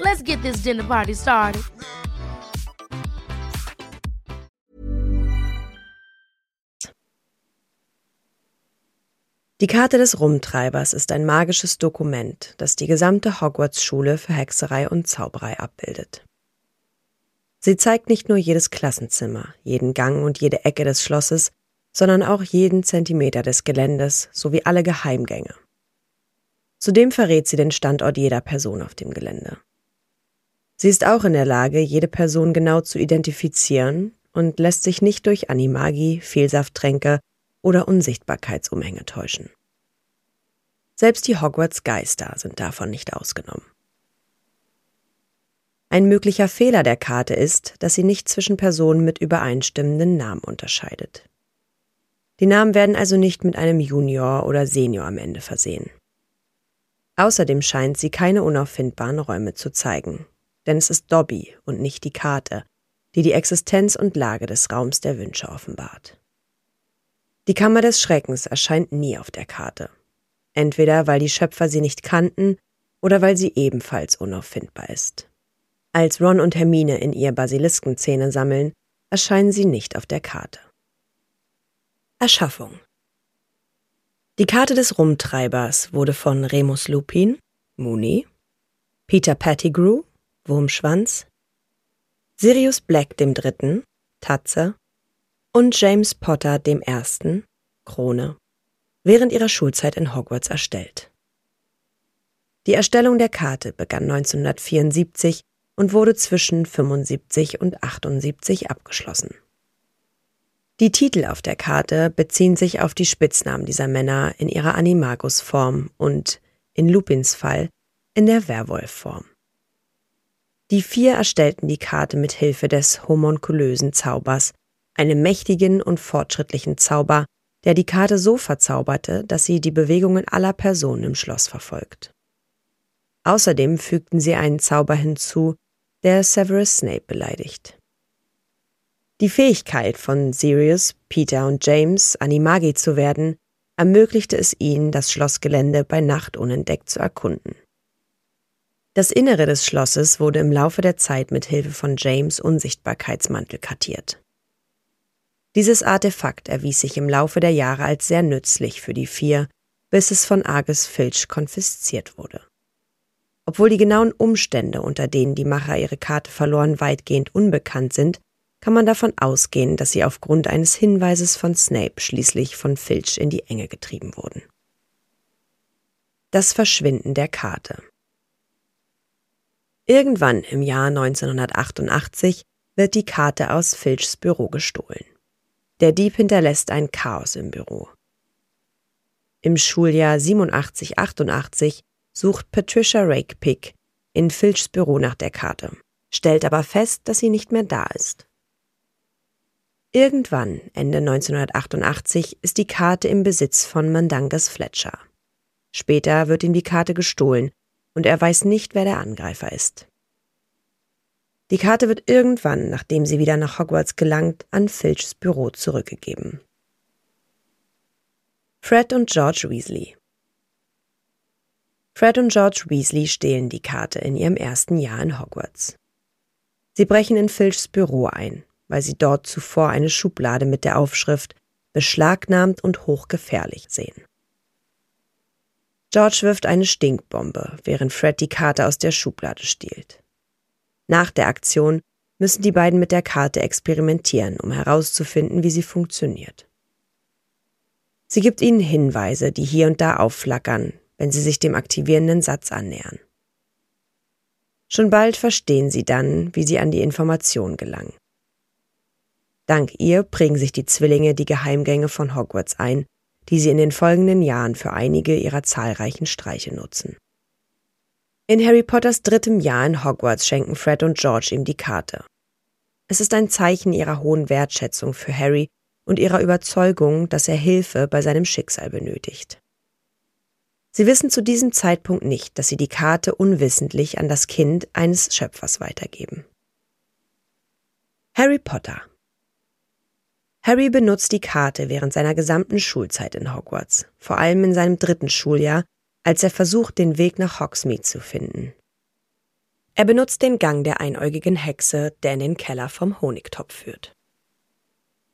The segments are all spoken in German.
Let's get this dinner party started. Die Karte des Rumtreibers ist ein magisches Dokument, das die gesamte Hogwarts-Schule für Hexerei und Zauberei abbildet. Sie zeigt nicht nur jedes Klassenzimmer, jeden Gang und jede Ecke des Schlosses, sondern auch jeden Zentimeter des Geländes sowie alle Geheimgänge. Zudem verrät sie den Standort jeder Person auf dem Gelände. Sie ist auch in der Lage, jede Person genau zu identifizieren und lässt sich nicht durch Animagi, Fehlsafttränke oder Unsichtbarkeitsumhänge täuschen. Selbst die Hogwarts Geister sind davon nicht ausgenommen. Ein möglicher Fehler der Karte ist, dass sie nicht zwischen Personen mit übereinstimmenden Namen unterscheidet. Die Namen werden also nicht mit einem Junior oder Senior am Ende versehen. Außerdem scheint sie keine unauffindbaren Räume zu zeigen, denn es ist Dobby und nicht die Karte, die die Existenz und Lage des Raums der Wünsche offenbart. Die Kammer des Schreckens erscheint nie auf der Karte, entweder weil die Schöpfer sie nicht kannten oder weil sie ebenfalls unauffindbar ist. Als Ron und Hermine in ihr Basiliskenzähne sammeln, erscheinen sie nicht auf der Karte. Erschaffung Die Karte des Rumtreibers wurde von Remus Lupin, Mooney, Peter Pettigrew, Wurmschwanz, Sirius Black dem Dritten, Tatze und James Potter dem Ersten, Krone, während ihrer Schulzeit in Hogwarts erstellt. Die Erstellung der Karte begann 1974 und wurde zwischen 75 und 78 abgeschlossen. Die Titel auf der Karte beziehen sich auf die Spitznamen dieser Männer in ihrer Animagus-Form und, in Lupins Fall, in der Werwolf-Form. Die vier erstellten die Karte mit Hilfe des homunkulösen Zaubers, einem mächtigen und fortschrittlichen Zauber, der die Karte so verzauberte, dass sie die Bewegungen aller Personen im Schloss verfolgt. Außerdem fügten sie einen Zauber hinzu, der Severus Snape beleidigt. Die Fähigkeit von Sirius, Peter und James, Animagi zu werden, ermöglichte es ihnen, das Schlossgelände bei Nacht unentdeckt zu erkunden. Das Innere des Schlosses wurde im Laufe der Zeit mit Hilfe von James Unsichtbarkeitsmantel kartiert. Dieses Artefakt erwies sich im Laufe der Jahre als sehr nützlich für die vier, bis es von Argus Filch konfisziert wurde. Obwohl die genauen Umstände, unter denen die Macher ihre Karte verloren, weitgehend unbekannt sind, kann man davon ausgehen, dass sie aufgrund eines Hinweises von Snape schließlich von Filch in die Enge getrieben wurden. Das Verschwinden der Karte Irgendwann im Jahr 1988 wird die Karte aus Filchs Büro gestohlen. Der Dieb hinterlässt ein Chaos im Büro. Im Schuljahr 87-88 sucht Patricia Rakepick in Filchs Büro nach der Karte, stellt aber fest, dass sie nicht mehr da ist. Irgendwann, Ende 1988, ist die Karte im Besitz von Mandangas Fletcher. Später wird ihm die Karte gestohlen und er weiß nicht, wer der Angreifer ist. Die Karte wird irgendwann, nachdem sie wieder nach Hogwarts gelangt, an Filchs Büro zurückgegeben. Fred und George Weasley Fred und George Weasley stehlen die Karte in ihrem ersten Jahr in Hogwarts. Sie brechen in Filchs Büro ein weil sie dort zuvor eine Schublade mit der Aufschrift beschlagnahmt und hochgefährlich sehen. George wirft eine Stinkbombe, während Fred die Karte aus der Schublade stiehlt. Nach der Aktion müssen die beiden mit der Karte experimentieren, um herauszufinden, wie sie funktioniert. Sie gibt ihnen Hinweise, die hier und da aufflackern, wenn sie sich dem aktivierenden Satz annähern. Schon bald verstehen sie dann, wie sie an die Information gelangen. Dank ihr prägen sich die Zwillinge die Geheimgänge von Hogwarts ein, die sie in den folgenden Jahren für einige ihrer zahlreichen Streiche nutzen. In Harry Potters drittem Jahr in Hogwarts schenken Fred und George ihm die Karte. Es ist ein Zeichen ihrer hohen Wertschätzung für Harry und ihrer Überzeugung, dass er Hilfe bei seinem Schicksal benötigt. Sie wissen zu diesem Zeitpunkt nicht, dass sie die Karte unwissentlich an das Kind eines Schöpfers weitergeben. Harry Potter Harry benutzt die Karte während seiner gesamten Schulzeit in Hogwarts, vor allem in seinem dritten Schuljahr, als er versucht, den Weg nach Hogsmeade zu finden. Er benutzt den Gang der einäugigen Hexe, der in den Keller vom Honigtopf führt.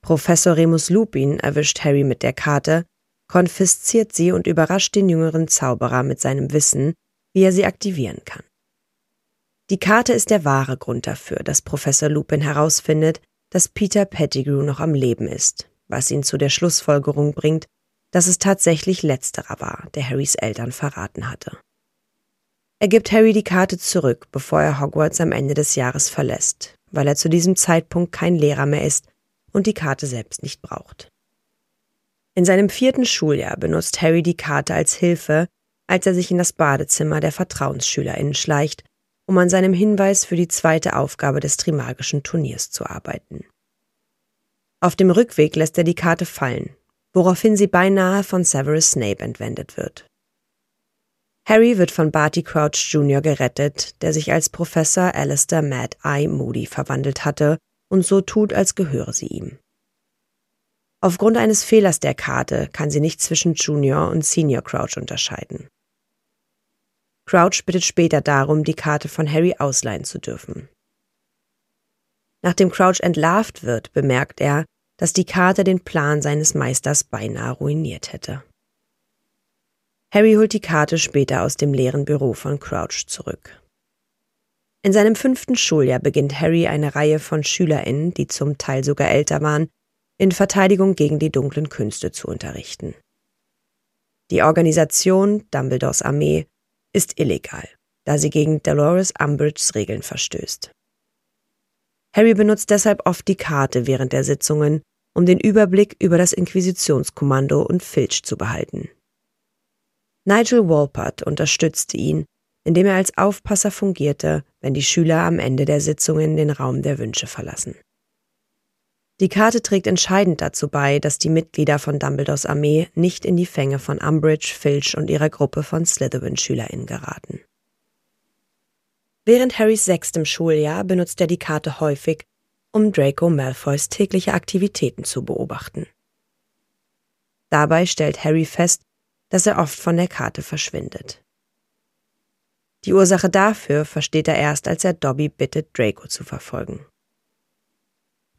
Professor Remus Lupin erwischt Harry mit der Karte, konfisziert sie und überrascht den jüngeren Zauberer mit seinem Wissen, wie er sie aktivieren kann. Die Karte ist der wahre Grund dafür, dass Professor Lupin herausfindet, dass Peter Pettigrew noch am Leben ist, was ihn zu der Schlussfolgerung bringt, dass es tatsächlich letzterer war, der Harrys Eltern verraten hatte. Er gibt Harry die Karte zurück, bevor er Hogwarts am Ende des Jahres verlässt, weil er zu diesem Zeitpunkt kein Lehrer mehr ist und die Karte selbst nicht braucht. In seinem vierten Schuljahr benutzt Harry die Karte als Hilfe, als er sich in das Badezimmer der VertrauensschülerInnen schleicht, um an seinem Hinweis für die zweite Aufgabe des Trimagischen Turniers zu arbeiten. Auf dem Rückweg lässt er die Karte fallen, woraufhin sie beinahe von Severus Snape entwendet wird. Harry wird von Barty Crouch Jr. gerettet, der sich als Professor Alistair Mad Eye Moody verwandelt hatte und so tut, als gehöre sie ihm. Aufgrund eines Fehlers der Karte kann sie nicht zwischen Junior und Senior Crouch unterscheiden. Crouch bittet später darum, die Karte von Harry ausleihen zu dürfen. Nachdem Crouch entlarvt wird, bemerkt er, dass die Karte den Plan seines Meisters beinahe ruiniert hätte. Harry holt die Karte später aus dem leeren Büro von Crouch zurück. In seinem fünften Schuljahr beginnt Harry eine Reihe von SchülerInnen, die zum Teil sogar älter waren, in Verteidigung gegen die dunklen Künste zu unterrichten. Die Organisation Dumbledores Armee ist illegal, da sie gegen Dolores Umbridges Regeln verstößt. Harry benutzt deshalb oft die Karte während der Sitzungen, um den Überblick über das Inquisitionskommando und Filch zu behalten. Nigel Walpert unterstützte ihn, indem er als Aufpasser fungierte, wenn die Schüler am Ende der Sitzungen den Raum der Wünsche verlassen. Die Karte trägt entscheidend dazu bei, dass die Mitglieder von Dumbledores Armee nicht in die Fänge von Umbridge, Filch und ihrer Gruppe von Slytherin-SchülerInnen geraten. Während Harrys sechstem Schuljahr benutzt er die Karte häufig, um Draco Malfoys tägliche Aktivitäten zu beobachten. Dabei stellt Harry fest, dass er oft von der Karte verschwindet. Die Ursache dafür versteht er erst, als er Dobby bittet, Draco zu verfolgen.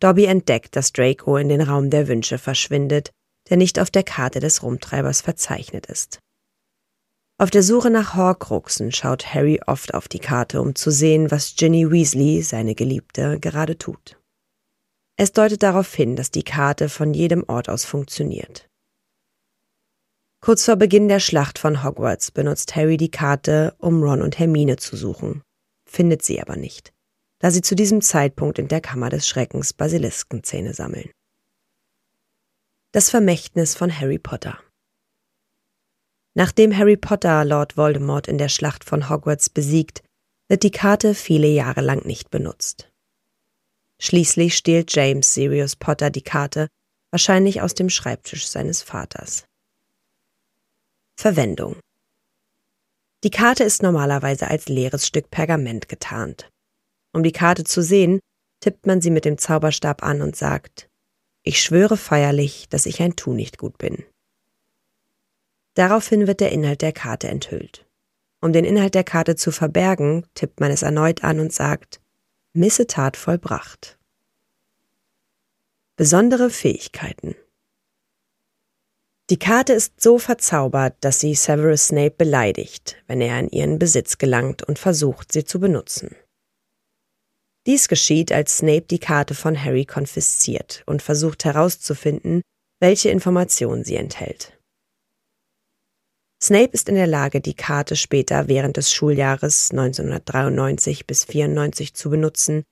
Dobby entdeckt, dass Draco in den Raum der Wünsche verschwindet, der nicht auf der Karte des Rumtreibers verzeichnet ist. Auf der Suche nach Horcruxen schaut Harry oft auf die Karte, um zu sehen, was Ginny Weasley, seine Geliebte, gerade tut. Es deutet darauf hin, dass die Karte von jedem Ort aus funktioniert. Kurz vor Beginn der Schlacht von Hogwarts benutzt Harry die Karte, um Ron und Hermine zu suchen, findet sie aber nicht, da sie zu diesem Zeitpunkt in der Kammer des Schreckens Basiliskenzähne sammeln. Das Vermächtnis von Harry Potter Nachdem Harry Potter Lord Voldemort in der Schlacht von Hogwarts besiegt, wird die Karte viele Jahre lang nicht benutzt. Schließlich stiehlt James Sirius Potter die Karte, wahrscheinlich aus dem Schreibtisch seines Vaters. Verwendung Die Karte ist normalerweise als leeres Stück Pergament getarnt. Um die Karte zu sehen, tippt man sie mit dem Zauberstab an und sagt, ich schwöre feierlich, dass ich ein Tu nicht gut bin. Daraufhin wird der Inhalt der Karte enthüllt. Um den Inhalt der Karte zu verbergen, tippt man es erneut an und sagt, Missetat vollbracht. Besondere Fähigkeiten die Karte ist so verzaubert, dass sie Severus Snape beleidigt, wenn er in ihren Besitz gelangt und versucht, sie zu benutzen. Dies geschieht, als Snape die Karte von Harry konfisziert und versucht herauszufinden, welche Informationen sie enthält. Snape ist in der Lage, die Karte später während des Schuljahres 1993 bis 94 zu benutzen,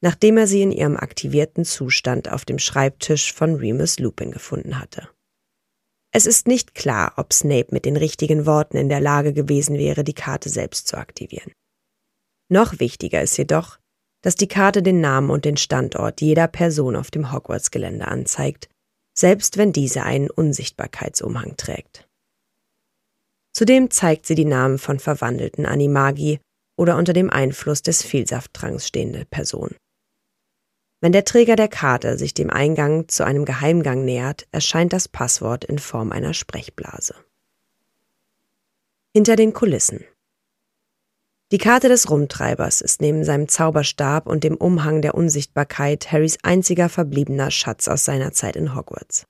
nachdem er sie in ihrem aktivierten Zustand auf dem Schreibtisch von Remus Lupin gefunden hatte. Es ist nicht klar, ob Snape mit den richtigen Worten in der Lage gewesen wäre, die Karte selbst zu aktivieren. Noch wichtiger ist jedoch, dass die Karte den Namen und den Standort jeder Person auf dem Hogwarts-Gelände anzeigt, selbst wenn diese einen Unsichtbarkeitsumhang trägt. Zudem zeigt sie die Namen von verwandelten Animagi oder unter dem Einfluss des Vielsafttranks stehende Personen. Wenn der Träger der Karte sich dem Eingang zu einem Geheimgang nähert, erscheint das Passwort in Form einer Sprechblase. Hinter den Kulissen. Die Karte des Rumtreibers ist neben seinem Zauberstab und dem Umhang der Unsichtbarkeit Harrys einziger verbliebener Schatz aus seiner Zeit in Hogwarts.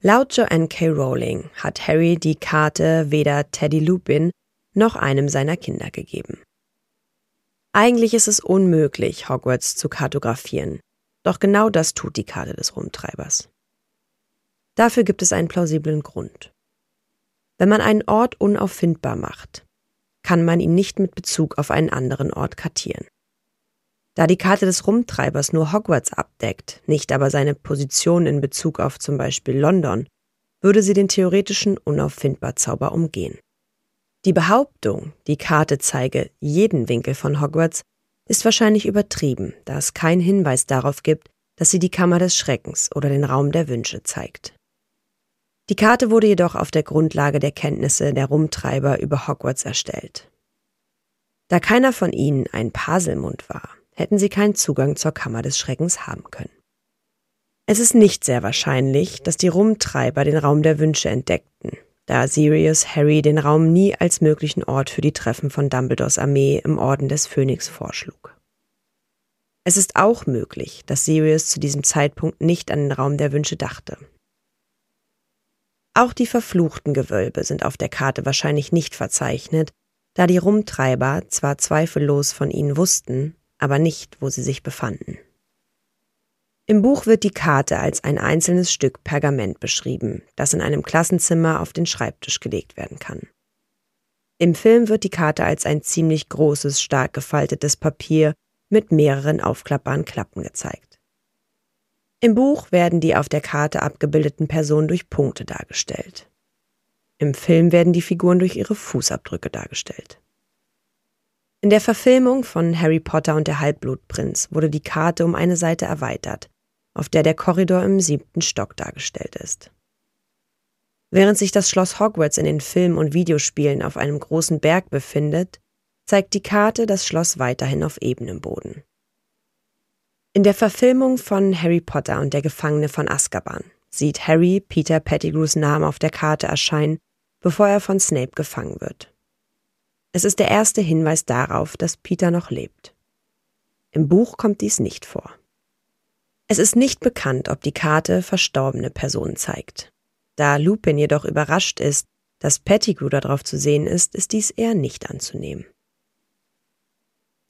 Laut Joanne K. Rowling hat Harry die Karte weder Teddy Lupin noch einem seiner Kinder gegeben. Eigentlich ist es unmöglich, Hogwarts zu kartografieren, doch genau das tut die Karte des Rumtreibers. Dafür gibt es einen plausiblen Grund. Wenn man einen Ort unauffindbar macht, kann man ihn nicht mit Bezug auf einen anderen Ort kartieren. Da die Karte des Rumtreibers nur Hogwarts abdeckt, nicht aber seine Position in Bezug auf zum Beispiel London, würde sie den theoretischen Unauffindbar-Zauber umgehen. Die Behauptung, die Karte zeige jeden Winkel von Hogwarts, ist wahrscheinlich übertrieben, da es keinen Hinweis darauf gibt, dass sie die Kammer des Schreckens oder den Raum der Wünsche zeigt. Die Karte wurde jedoch auf der Grundlage der Kenntnisse der Rumtreiber über Hogwarts erstellt. Da keiner von ihnen ein Paselmund war, hätten sie keinen Zugang zur Kammer des Schreckens haben können. Es ist nicht sehr wahrscheinlich, dass die Rumtreiber den Raum der Wünsche entdeckten, da Sirius Harry den Raum nie als möglichen Ort für die Treffen von Dumbledores Armee im Orden des Phönix vorschlug. Es ist auch möglich, dass Sirius zu diesem Zeitpunkt nicht an den Raum der Wünsche dachte auch die verfluchten Gewölbe sind auf der Karte wahrscheinlich nicht verzeichnet, da die Rumtreiber zwar zweifellos von ihnen wussten, aber nicht, wo sie sich befanden. Im Buch wird die Karte als ein einzelnes Stück Pergament beschrieben, das in einem Klassenzimmer auf den Schreibtisch gelegt werden kann. Im Film wird die Karte als ein ziemlich großes, stark gefaltetes Papier mit mehreren aufklappbaren Klappen gezeigt. Im Buch werden die auf der Karte abgebildeten Personen durch Punkte dargestellt. Im Film werden die Figuren durch ihre Fußabdrücke dargestellt. In der Verfilmung von Harry Potter und der Halbblutprinz wurde die Karte um eine Seite erweitert, auf der der Korridor im siebten Stock dargestellt ist. Während sich das Schloss Hogwarts in den Film- und Videospielen auf einem großen Berg befindet, zeigt die Karte das Schloss weiterhin auf ebenem Boden. In der Verfilmung von Harry Potter und der Gefangene von Azkaban sieht Harry Peter Pettigrews Name auf der Karte erscheinen, bevor er von Snape gefangen wird. Es ist der erste Hinweis darauf, dass Peter noch lebt. Im Buch kommt dies nicht vor. Es ist nicht bekannt, ob die Karte verstorbene Personen zeigt. Da Lupin jedoch überrascht ist, dass Pettigrew darauf zu sehen ist, ist dies eher nicht anzunehmen.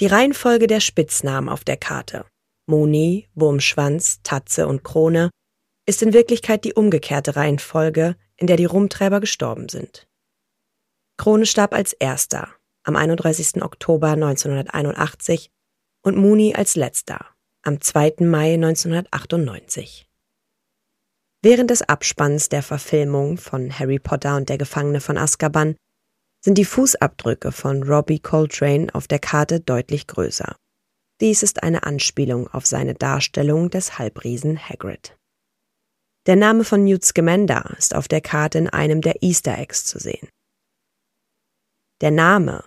Die Reihenfolge der Spitznamen auf der Karte Moni, Wurmschwanz, Tatze und Krone, ist in Wirklichkeit die umgekehrte Reihenfolge, in der die Rumtreiber gestorben sind. Krone starb als erster am 31. Oktober 1981 und Mooney als letzter am 2. Mai 1998. Während des Abspanns der Verfilmung von Harry Potter und der Gefangene von Azkaban sind die Fußabdrücke von Robbie Coltrane auf der Karte deutlich größer. Dies ist eine Anspielung auf seine Darstellung des Halbriesen Hagrid. Der Name von Newt Scamander ist auf der Karte in einem der Easter Eggs zu sehen. Der Name,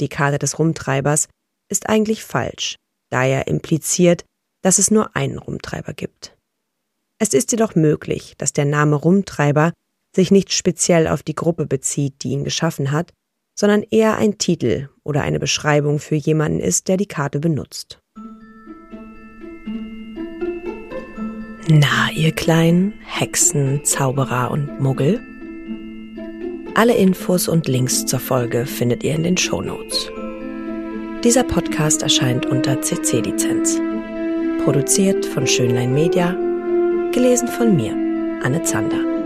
die Karte des Rumtreibers, ist eigentlich falsch, da er impliziert, dass es nur einen Rumtreiber gibt. Es ist jedoch möglich, dass der Name Rumtreiber sich nicht speziell auf die Gruppe bezieht, die ihn geschaffen hat, sondern eher ein Titel oder eine Beschreibung für jemanden ist, der die Karte benutzt. Na, ihr kleinen Hexen, Zauberer und Muggel? Alle Infos und Links zur Folge findet ihr in den Show Notes. Dieser Podcast erscheint unter CC-Lizenz. Produziert von Schönlein Media, gelesen von mir, Anne Zander.